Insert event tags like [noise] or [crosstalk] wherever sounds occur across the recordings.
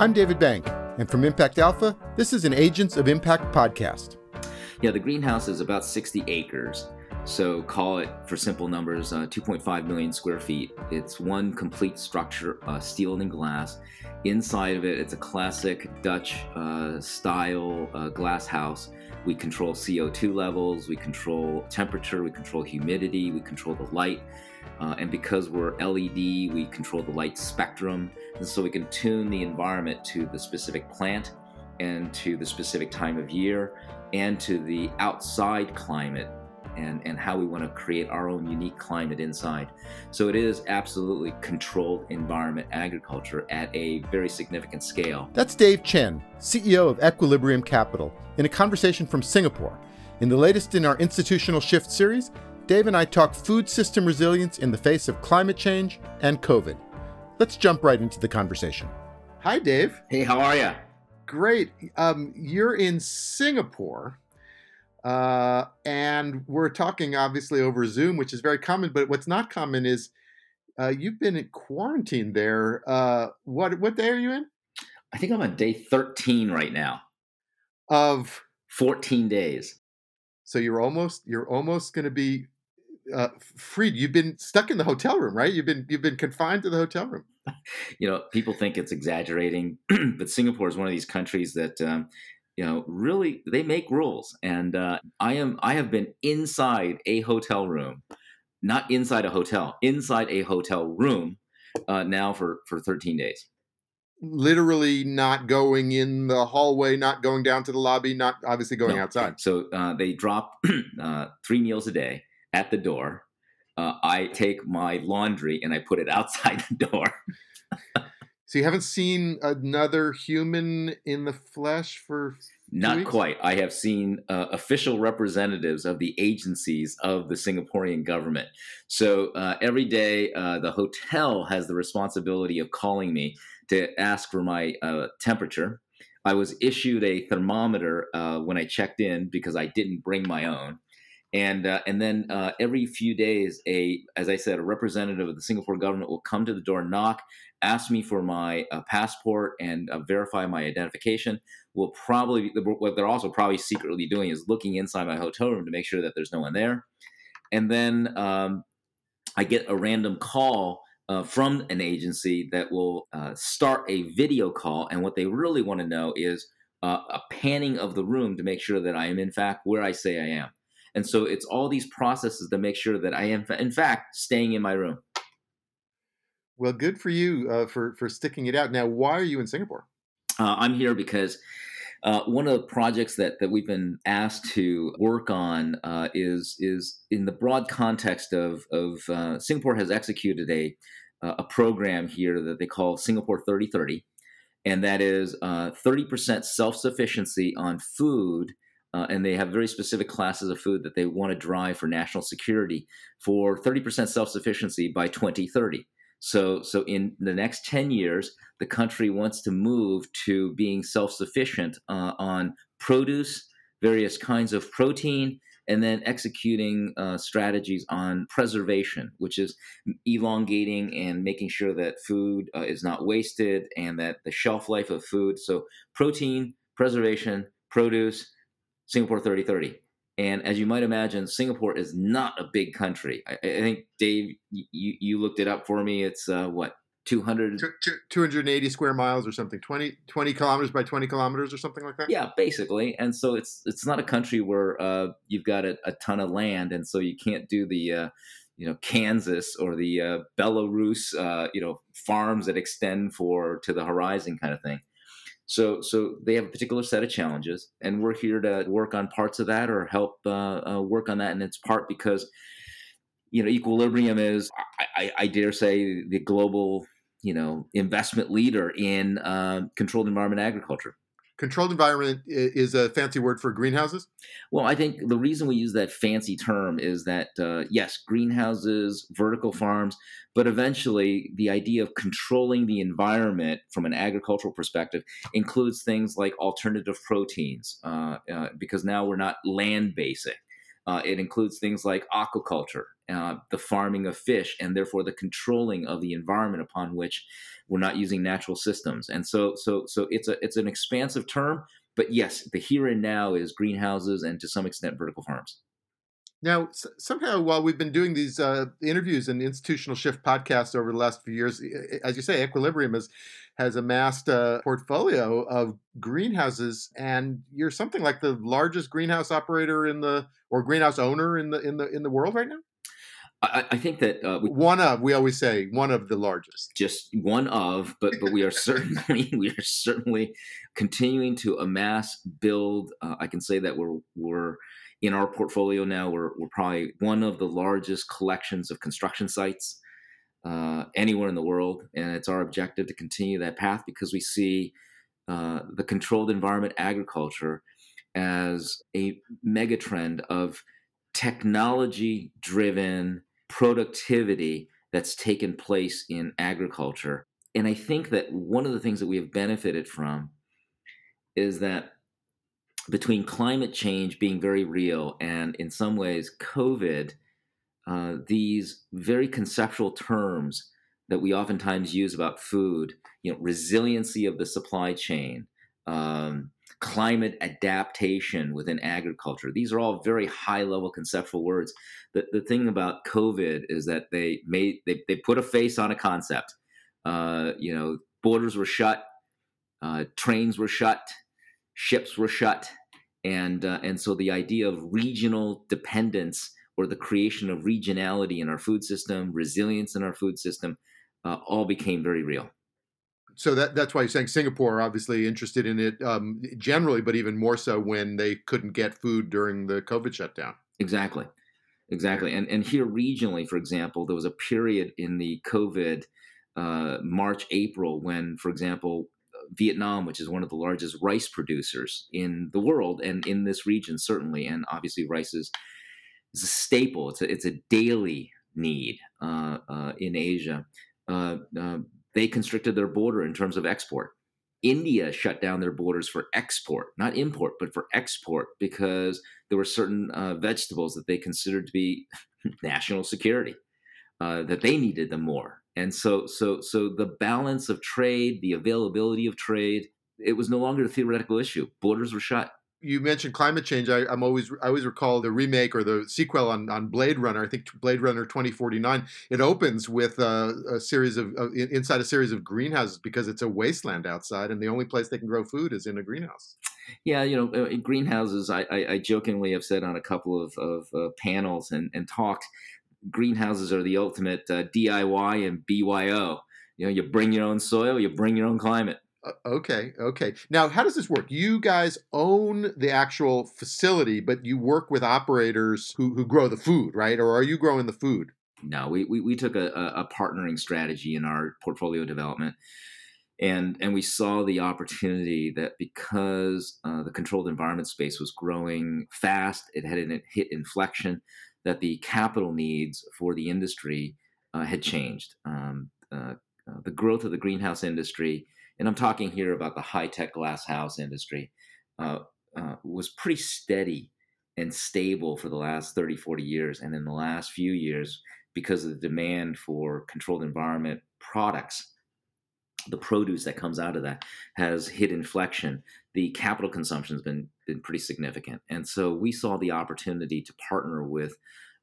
I'm David Bank, and from Impact Alpha, this is an Agents of Impact podcast. Yeah, the greenhouse is about 60 acres. So call it, for simple numbers, uh, 2.5 million square feet. It's one complete structure, uh, steel and glass. Inside of it, it's a classic Dutch uh, style uh, glass house. We control CO2 levels, we control temperature, we control humidity, we control the light. Uh, and because we're LED, we control the light spectrum. And so we can tune the environment to the specific plant and to the specific time of year and to the outside climate and, and how we want to create our own unique climate inside. So it is absolutely controlled environment agriculture at a very significant scale. That's Dave Chen, CEO of Equilibrium Capital, in a conversation from Singapore. In the latest in our Institutional Shift series, Dave and I talk food system resilience in the face of climate change and COVID. Let's jump right into the conversation. Hi, Dave. Hey, how are you? Great. Um, you're in Singapore. Uh, and we're talking obviously over Zoom, which is very common. But what's not common is uh, you've been in quarantine there. Uh, what what day are you in? I think I'm on day 13 right now. Of 14 days. So you're almost you're almost going to be uh, freed. You've been stuck in the hotel room, right? You've been you've been confined to the hotel room. [laughs] You know, people think it's exaggerating, [clears throat] but Singapore is one of these countries that um, you know really they make rules and uh, i am i have been inside a hotel room not inside a hotel inside a hotel room uh, now for for 13 days literally not going in the hallway not going down to the lobby not obviously going no. outside so uh, they drop [clears throat] uh, three meals a day at the door uh, i take my laundry and i put it [laughs] outside the door so you haven't seen another human in the flesh for not quite. I have seen uh, official representatives of the agencies of the Singaporean government. So uh, every day, uh, the hotel has the responsibility of calling me to ask for my uh, temperature. I was issued a thermometer uh, when I checked in because I didn't bring my own and uh, and then uh, every few days, a as I said, a representative of the Singapore government will come to the door, knock, ask me for my uh, passport, and uh, verify my identification. Will probably what they're also probably secretly doing is looking inside my hotel room to make sure that there's no one there, and then um, I get a random call. Uh, from an agency that will uh, start a video call, and what they really want to know is a panning of the room to make sure that I am in fact where I say I am. And so it's all these processes to make sure that I am, in fact, staying in my room. Well, good for you uh, for for sticking it out. Now, why are you in Singapore? Uh, I'm here because uh, one of the projects that that we've been asked to work on uh, is is in the broad context of of uh, Singapore has executed a a program here that they call Singapore 3030, and that is 30% uh, self sufficiency on food uh, and they have very specific classes of food that they want to drive for national security for 30% self-sufficiency by 2030 so so in the next 10 years the country wants to move to being self-sufficient uh, on produce various kinds of protein and then executing uh, strategies on preservation, which is elongating and making sure that food uh, is not wasted and that the shelf life of food. So, protein, preservation, produce, Singapore 3030. And as you might imagine, Singapore is not a big country. I, I think, Dave, you, you looked it up for me. It's uh, what, 200? 280 square miles or something, 20, 20 kilometers by 20 kilometers or something like that? Yeah, basically. And so it's it's not a country where uh, you've got a, a, ton of land. And so you can't do the. Uh, you know Kansas or the uh, Belarus, uh, you know farms that extend for to the horizon kind of thing. So, so they have a particular set of challenges, and we're here to work on parts of that or help uh, uh, work on that. And it's part because, you know, Equilibrium is, I, I, I dare say, the global, you know, investment leader in uh, controlled environment agriculture. Controlled environment is a fancy word for greenhouses? Well, I think the reason we use that fancy term is that, uh, yes, greenhouses, vertical farms, but eventually the idea of controlling the environment from an agricultural perspective includes things like alternative proteins, uh, uh, because now we're not land basic. Uh, it includes things like aquaculture uh, the farming of fish, and therefore the controlling of the environment upon which we're not using natural systems. And so, so, so it's a it's an expansive term, but yes, the here and now is greenhouses and to some extent vertical farms. Now, somehow, while we've been doing these uh, interviews and institutional shift podcasts over the last few years, as you say, Equilibrium has has amassed a portfolio of greenhouses, and you're something like the largest greenhouse operator in the or greenhouse owner in the in the in the world right now. I, I think that uh, we, one of we always say one of the largest, just one of, but but we are certainly [laughs] we are certainly continuing to amass, build. Uh, I can say that we're we're in our portfolio now, we're, we're probably one of the largest collections of construction sites uh, anywhere in the world. And it's our objective to continue that path because we see uh, the controlled environment agriculture as a megatrend of technology driven productivity that's taken place in agriculture. And I think that one of the things that we have benefited from is that between climate change being very real and in some ways COVID, uh, these very conceptual terms that we oftentimes use about food, you know, resiliency of the supply chain, um, climate adaptation within agriculture. These are all very high level conceptual words. The, the thing about COVID is that they made they, they put a face on a concept. Uh, you know, borders were shut, uh, trains were shut, ships were shut, and uh, and so the idea of regional dependence or the creation of regionality in our food system, resilience in our food system, uh, all became very real. So that that's why you're saying Singapore obviously interested in it um, generally, but even more so when they couldn't get food during the COVID shutdown. Exactly, exactly, and and here regionally, for example, there was a period in the COVID uh, March April when, for example, Vietnam, which is one of the largest rice producers in the world and in this region, certainly. And obviously, rice is, is a staple, it's a, it's a daily need uh, uh, in Asia. Uh, uh they constricted their border in terms of export. India shut down their borders for export, not import, but for export, because there were certain uh, vegetables that they considered to be [laughs] national security, that they needed them more and so so so the balance of trade the availability of trade it was no longer a theoretical issue borders were shut you mentioned climate change. I, am always I always recall the remake or the sequel on, on Blade Runner. I think Blade Runner 2049. It opens with a, a series of uh, inside a series of greenhouses because it's a wasteland outside, and the only place they can grow food is in a greenhouse. Yeah, you know, uh, greenhouses. I, I, I, jokingly have said on a couple of, of uh, panels and, and talks greenhouses are the ultimate uh, DIY and BYO. You know, you bring your own soil, you bring your own climate. Okay, okay. Now, how does this work? You guys own the actual facility, but you work with operators who, who grow the food, right? Or are you growing the food? No, we, we, we took a, a partnering strategy in our portfolio development. And, and we saw the opportunity that because uh, the controlled environment space was growing fast, it had hit inflection that the capital needs for the industry uh, had changed. Um, uh, uh, the growth of the greenhouse industry, and I'm talking here about the high tech glass house industry, uh, uh, was pretty steady and stable for the last 30, 40 years. And in the last few years, because of the demand for controlled environment products, the produce that comes out of that has hit inflection. The capital consumption has been been pretty significant, and so we saw the opportunity to partner with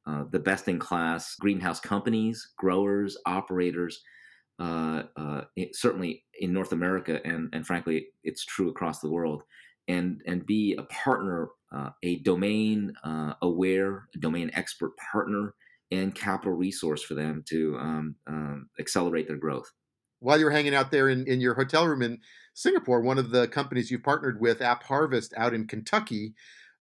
uh, the best in class greenhouse companies, growers, operators. Uh, uh, certainly in North America, and and frankly, it's true across the world, and and be a partner, uh, a domain uh, aware, domain expert partner, and capital resource for them to um, um, accelerate their growth. While you're hanging out there in, in your hotel room in Singapore, one of the companies you've partnered with, App Harvest, out in Kentucky,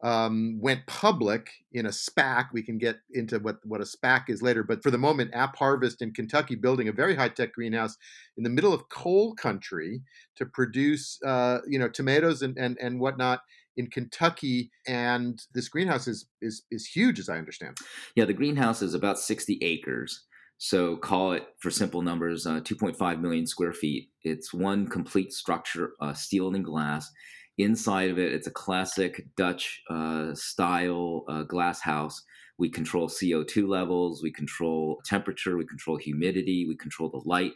um, went public in a SPAC. We can get into what, what a SPAC is later, but for the moment, App Harvest in Kentucky building a very high tech greenhouse in the middle of coal country to produce, uh, you know, tomatoes and, and, and whatnot in Kentucky, and this greenhouse is is is huge, as I understand. Yeah, the greenhouse is about sixty acres, so call it for simple numbers, uh, 2.5 million square feet. It's one complete structure, uh, steel and glass. Inside of it, it's a classic Dutch uh, style uh, glass house We control CO2 levels, we control temperature, we control humidity, we control the light.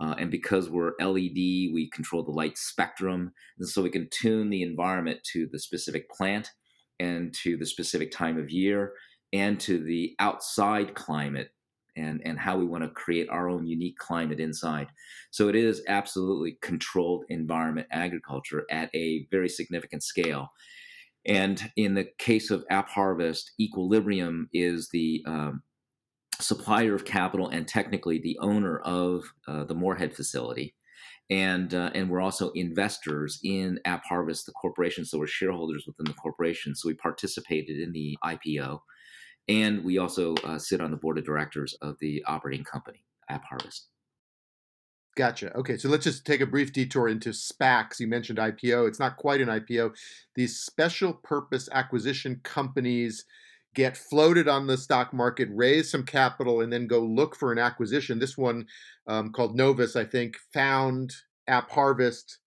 Uh, and because we're LED, we control the light spectrum. And so we can tune the environment to the specific plant and to the specific time of year and to the outside climate and, and how we want to create our own unique climate inside. So it is absolutely controlled environment agriculture at a very significant scale. And in the case of App Harvest, Equilibrium is the um, supplier of capital and technically the owner of uh, the Morehead facility. And, uh, and we're also investors in App Harvest, the corporation. So we're shareholders within the corporation. So we participated in the IPO. And we also uh, sit on the board of directors of the operating company, AppHarvest. Gotcha. Okay, so let's just take a brief detour into SPACs. You mentioned IPO. It's not quite an IPO. These special purpose acquisition companies get floated on the stock market, raise some capital, and then go look for an acquisition. This one um, called Novus, I think, found AppHarvest,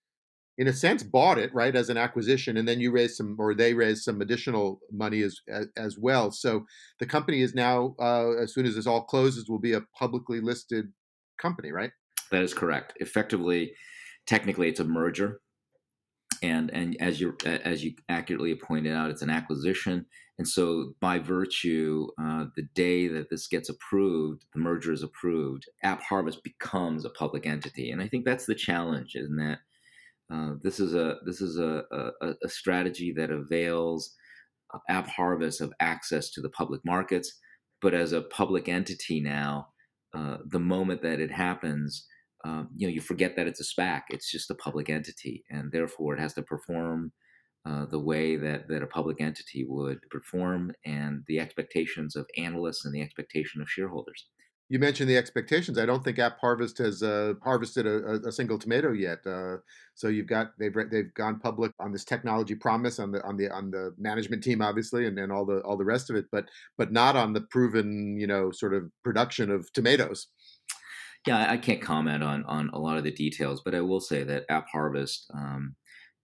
in a sense, bought it right as an acquisition, and then you raised some, or they raised some additional money as as, well. So the company is now, uh, as soon as this all closes, will be a publicly listed company, right? That is correct. Effectively, technically, it's a merger, and and as you as you accurately pointed out, it's an acquisition. And so, by virtue, uh, the day that this gets approved, the merger is approved, app harvest becomes a public entity. And I think that's the challenge, in that uh, this is a this is a, a, a strategy that avails AppHarvest of access to the public markets, but as a public entity now, uh, the moment that it happens, um, you know, you forget that it's a SPAC. It's just a public entity, and therefore it has to perform uh, the way that that a public entity would perform, and the expectations of analysts and the expectation of shareholders. You mentioned the expectations. I don't think App Harvest has uh, harvested a, a, single tomato yet. Uh, so you've got they've they've gone public on this technology promise on the on the on the management team, obviously, and, and all the all the rest of it, but but not on the proven you know sort of production of tomatoes. Yeah, I can't comment on on a lot of the details, but I will say that AppHarvest um,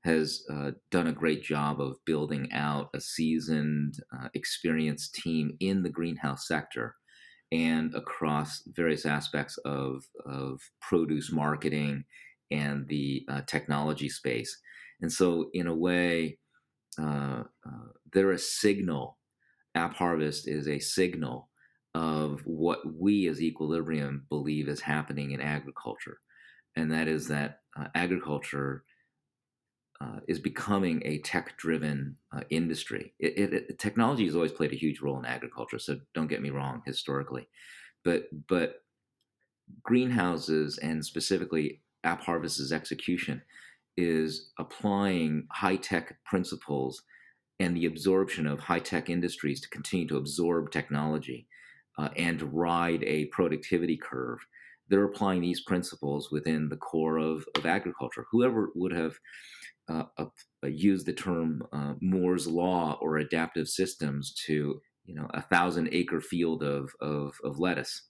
has uh, done a great job of building out a seasoned, uh, experienced team in the greenhouse sector and across various aspects of of produce marketing and the uh, technology space. And so, in a way, uh, uh, they're a signal. AppHarvest is a signal of what we as Equilibrium believe is happening in agriculture, and that is that uh, agriculture uh, is becoming a tech-driven uh, industry. It, it, technology has always played a huge role in agriculture, so don't get me wrong historically, but but greenhouses and specifically App Harvest's execution is applying high-tech principles and the absorption of high-tech industries to continue to absorb technology uh, and ride a productivity curve. They're applying these principles within the core of, of agriculture. Whoever would have uh, uh, used the term uh, Moore's law or adaptive systems to you know a thousand acre field of, of, of lettuce,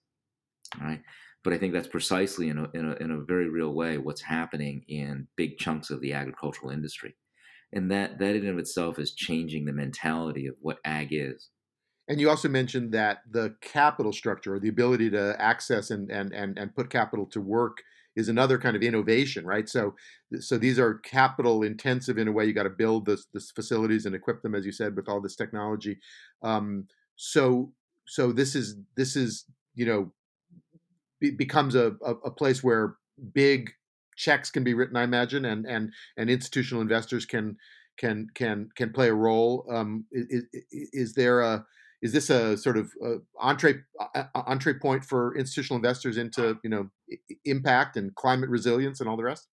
right? But I think that's precisely in a, in a, in a very real way what's happening in big chunks of the agricultural industry, and that that in of itself is changing the mentality of what ag is. And you also mentioned that the capital structure or the ability to access and, and, and, and put capital to work is another kind of innovation, right? So, so these are capital intensive in a way. You got to build this, this facilities and equip them, as you said, with all this technology. Um, so, so this is this is you know be, becomes a, a, a place where big checks can be written, I imagine, and and and institutional investors can can can can play a role. Um, is, is there a is this a sort of uh, entree uh, entree point for institutional investors into you know impact and climate resilience and all the rest?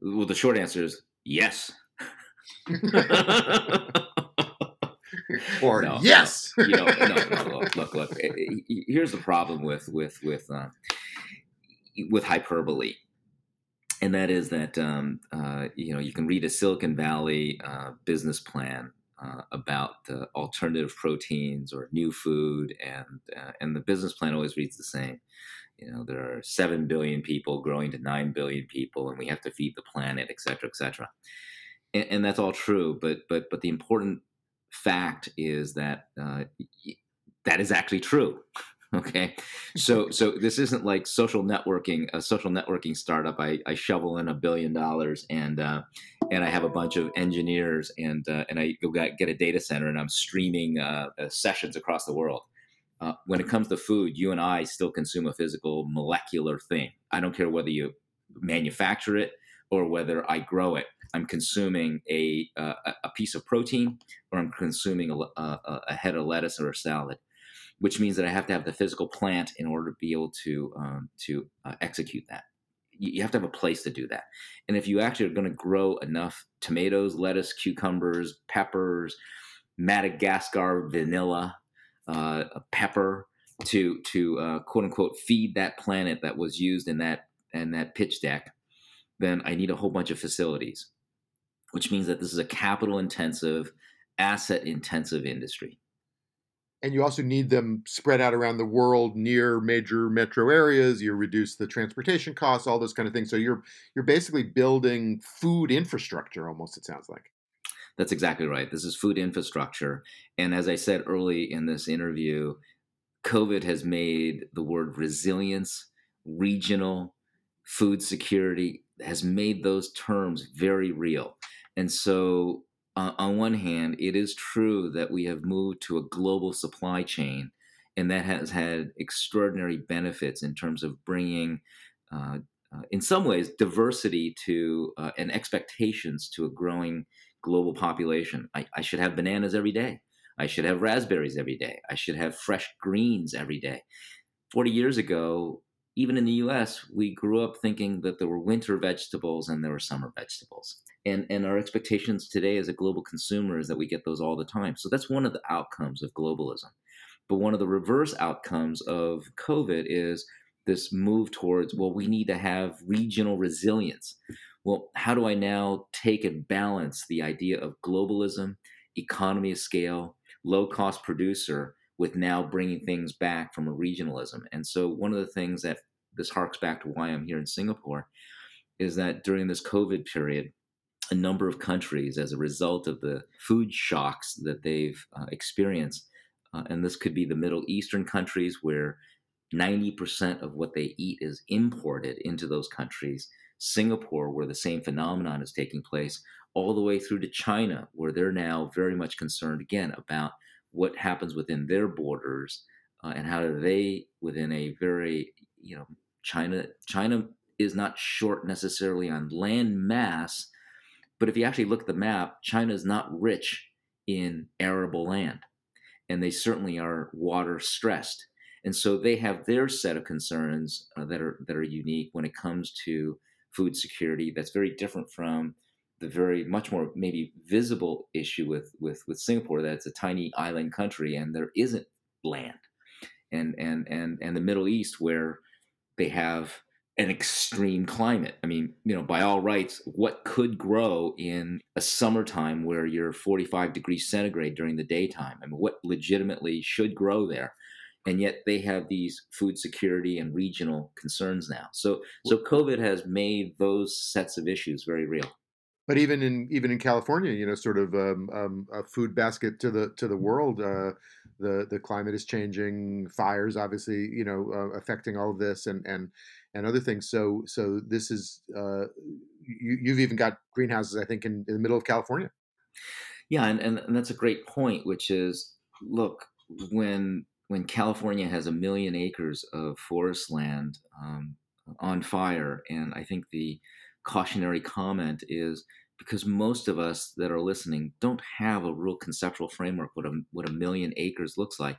Well, the short answer is yes. [laughs] or no, yes. No, you know, no, no, look, look, look. Eh, eh, here's the problem with with with uh, with hyperbole, and that is that um, uh, you know you can read a Silicon Valley uh, business plan uh, about the alternative proteins or new food, and uh, and the business plan always reads the same. You know, there are seven billion people growing to nine billion people, and we have to feed the planet, et cetera, et cetera. And, and that's all true, but but but the important fact is that uh, that is actually true. [laughs] [laughs] Okay, so so this isn't like social networking, a social networking startup. I, I shovel in a billion dollars and uh, and I have a bunch of engineers and uh, and I go get a data center and I'm streaming uh, uh, sessions across the world. Uh, when it comes to food, you and I still consume a physical molecular thing. I don't care whether you manufacture it or whether I grow it. I'm consuming a uh, a piece of protein or I'm consuming a, a, a head of lettuce or a salad which means that I have to have the physical plant in order to be able to um, to uh, execute that. You have to have a place to do that. And if you actually are going to grow enough tomatoes, lettuce, cucumbers, peppers, Madagascar vanilla, uh, pepper to to uh, quote unquote feed that planet that was used in that in that pitch deck, then I need a whole bunch of facilities, which means that this is a capital intensive, asset intensive industry and you also need them spread out around the world near major metro areas you reduce the transportation costs all those kind of things. So you're you're basically building food infrastructure almost it sounds like. That's exactly right. This is food infrastructure. And as i said early in this interview covid has made the word resilience regional food security has made those terms very real. And so uh, on one hand, it is true that we have moved to a global supply chain, and that has had extraordinary benefits in terms of bringing, uh, uh, in some ways, diversity to uh, and expectations to a growing global population. I, I should have bananas every day. I should have raspberries every day. I should have fresh greens every day. 40 years ago, even in the US, we grew up thinking that there were winter vegetables and there were summer vegetables. And, and our expectations today as a global consumer is that we get those all the time. So that's one of the outcomes of globalism. But one of the reverse outcomes of COVID is this move towards, well, we need to have regional resilience. Well, how do I now take and balance the idea of globalism, economy of scale, low cost producer with now bringing things back from a regionalism. And so, one of the things that this harks back to why I'm here in Singapore is that during this COVID period, a number of countries, as a result of the food shocks that they've uh, experienced, uh, and this could be the Middle Eastern countries where 90% of what they eat is imported into those countries, Singapore, where the same phenomenon is taking place, all the way through to China, where they're now very much concerned again about what happens within their borders uh, and how do they within a very you know china china is not short necessarily on land mass but if you actually look at the map china is not rich in arable land and they certainly are water stressed. And so they have their set of concerns uh, that are that are unique when it comes to food security that's very different from the very much more maybe visible issue with with with Singapore that it's a tiny island country and there isn't land, and and and and the Middle East where they have an extreme climate. I mean, you know, by all rights, what could grow in a summertime where you're 45 degrees centigrade during the daytime? I mean, what legitimately should grow there? And yet they have these food security and regional concerns now. So, so COVID has made those sets of issues very real but even in even in California, you know, sort of um, um, a food basket to the to the world. Uh, the the climate is changing. Fires, obviously, you know, uh, affecting all of this and and and other things. So so this is uh, you, you've even got greenhouses, I think, in, in the middle of California. Yeah, and, and, and that's a great point. Which is, look, when when California has a million acres of forest land um, on fire, and I think the cautionary comment is because most of us that are listening don't have a real conceptual framework what a what a million acres looks like.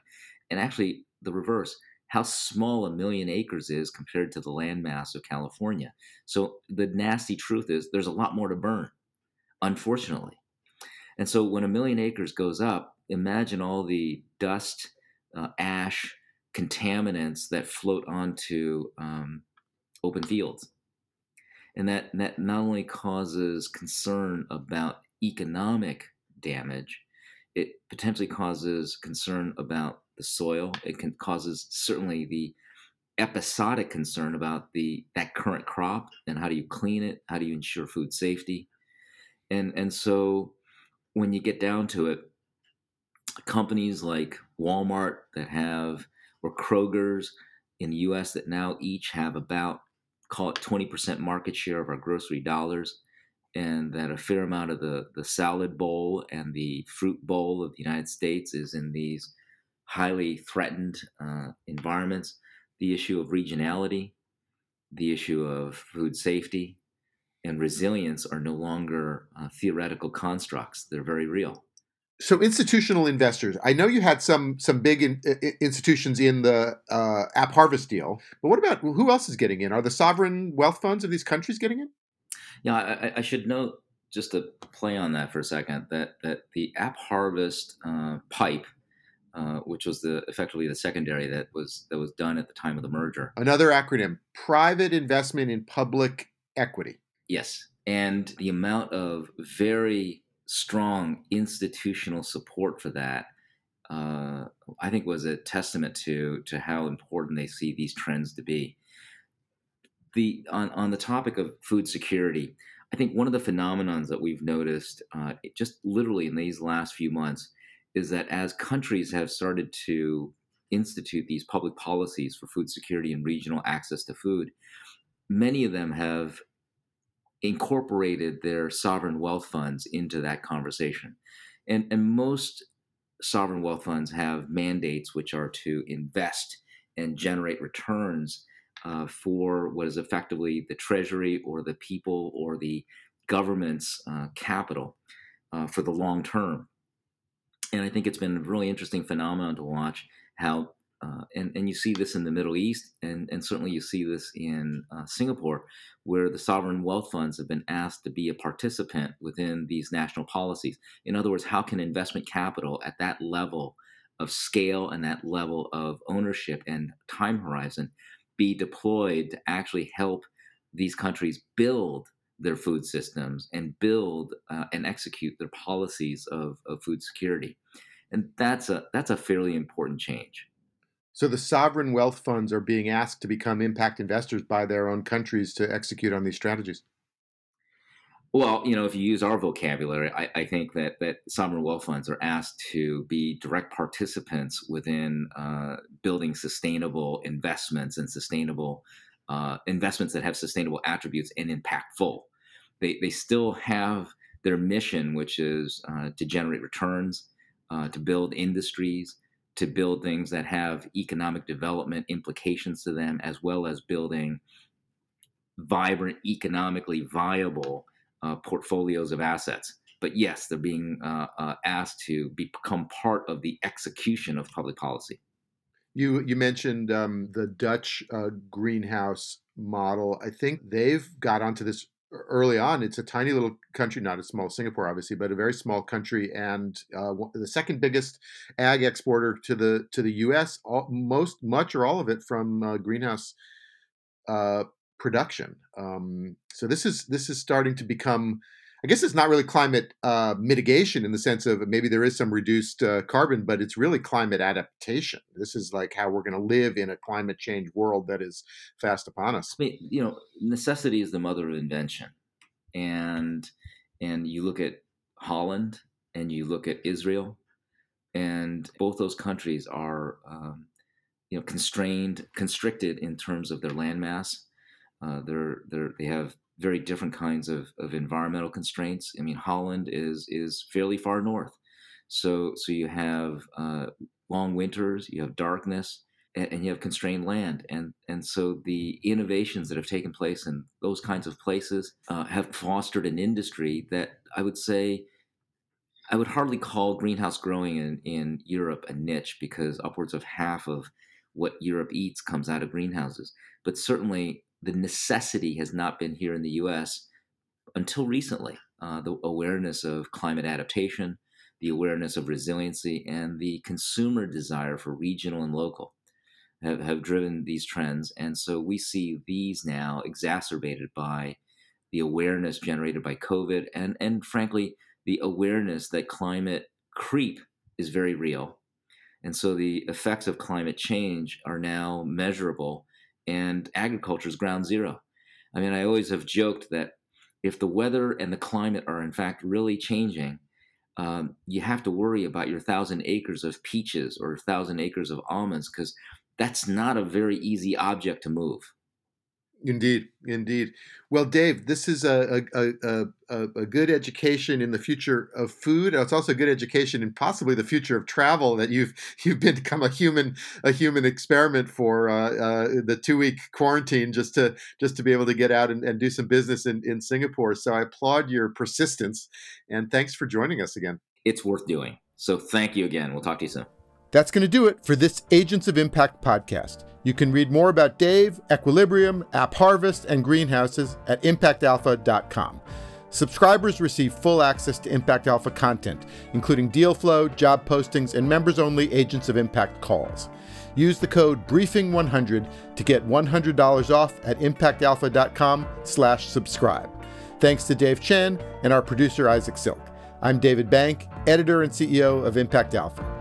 And actually the reverse how small a million acres is compared to the landmass of California. So the nasty truth is there's a lot more to burn unfortunately. And so when a million acres goes up imagine all the dust uh, ash contaminants that float onto um, open fields and that that not only causes concern about economic damage it potentially causes concern about the soil. It can causes certainly the episodic concern about the that current crop and how do you clean it? How do you ensure food safety? And and so when you get down to it companies like Walmart that have, or Kroger's in the US that now each have about, call it 20% market share of our grocery dollars, and that a fair amount of the, the salad bowl and the fruit bowl of the United States is in these highly threatened uh, environments. The issue of regionality, the issue of food safety, and resilience are no longer uh, theoretical constructs, they're very real so institutional investors i know you had some some big in, institutions in the uh, AppHarvest deal but what about who else is getting in? Are the sovereign wealth funds of these countries getting in? Yeah i, I should note just to play on that for a second that that the AppHarvest uh, pipe uh, which was the effectively the secondary that was that was done at the time of the merger. Another acronym private investment in public equity. Yes and the amount of very strong institutional support for that, uh, I think was a testament to to how important they see these trends to be. The on on the topic of food security, I think one of the phenomenons that we've noticed, uh, just literally in these last few months, is that as countries have started to institute these public policies for food security and regional access to food, many of them have incorporated their sovereign wealth funds into that conversation. And, and most sovereign wealth funds have mandates which are to invest and generate returns uh, for what is effectively the treasury or the people or the government's uh, capital uh, for the long term. And I think it's been a really interesting phenomenon to watch how uh, and, and you see this in the Middle East, and, and certainly you see this in uh, Singapore, where the sovereign wealth funds have been asked to be a participant within these national policies. In other words, how can investment capital at that level of scale and that level of ownership and time horizon be deployed to actually help these countries build their food systems and build uh, and execute their policies of, of food security? And that's a that's a fairly important change. So the sovereign wealth funds are being asked to become impact investors by their own countries to execute on these strategies. Well, you know, if you use our vocabulary, I, I think that that sovereign wealth funds are asked to be direct participants within uh, building sustainable investments and sustainable uh, investments that have sustainable attributes and impactful. They they still have their mission, which is uh, to generate returns, uh, to build industries, to build things that have economic development implications to them, as well as building vibrant, economically viable uh, portfolios of assets. But yes, they're being uh, uh, asked to become part of the execution of public policy. You you mentioned um, the Dutch uh, greenhouse model. I think they've got onto this early on, it's a tiny little country, not as small as Singapore, obviously, but a very small country, and uh, the second biggest ag exporter to the to the U.S. All, most, much, or all of it from uh, greenhouse uh, production. Um, so this is this is starting to become I guess it's not really climate uh, mitigation in the sense of maybe there is some reduced uh, carbon, but it's really climate adaptation. This is like how we're going to live in a climate change world that is fast upon us. I mean, you know, necessity is the mother of invention, and and you look at Holland and you look at Israel, and both those countries are um, you know constrained, constricted in terms of their landmass. Uh, they're they're they have very different kinds of, of environmental constraints. I mean, Holland is is fairly far north, so so you have uh, long winters, you have darkness, and, and, you have constrained land, and and so the innovations that have taken place in those kinds of places uh, have fostered an industry that I would say. I would hardly call greenhouse growing in, in Europe a niche because upwards of half of what Europe eats comes out of greenhouses. But certainly the necessity has not been here in the US until recently. Uh, the awareness of climate adaptation, the awareness of resiliency, and the consumer desire for regional and local have, have driven these trends. And so we see these now exacerbated by the awareness generated by COVID and, and frankly, the awareness that climate creep is very real. And so the effects of climate change are now measurable and agriculture is ground zero. I mean, I always have joked that if the weather and the climate are in fact really changing, um, you have to worry about your thousand acres of peaches or thousand acres of almonds because that's not a very easy object to move. Indeed, indeed. Well, Dave, this is a, a, a, a, a good education in the future of food. It's also a good education in possibly the future of travel that you've [laughs] you've become a human a human experiment for uh, uh, the two week quarantine just to just to be able to get out and, and do some business in, in Singapore. So I applaud your persistence and thanks for joining us again. It's worth doing. So thank you again. We'll talk to you soon. That's going to do it for this Agents of Impact podcast. You can read more about Dave, Equilibrium, App Harvest, and greenhouses at impactalpha.com. Subscribers receive full access to Impact Alpha content, including deal flow, job postings, and members only Agents of Impact calls. Use the code BRIEFING100 to get $100 off at impactalpha.com slash subscribe. Thanks to Dave Chen and our producer Isaac Silk. I'm David Bank, editor and CEO of Impact Alpha.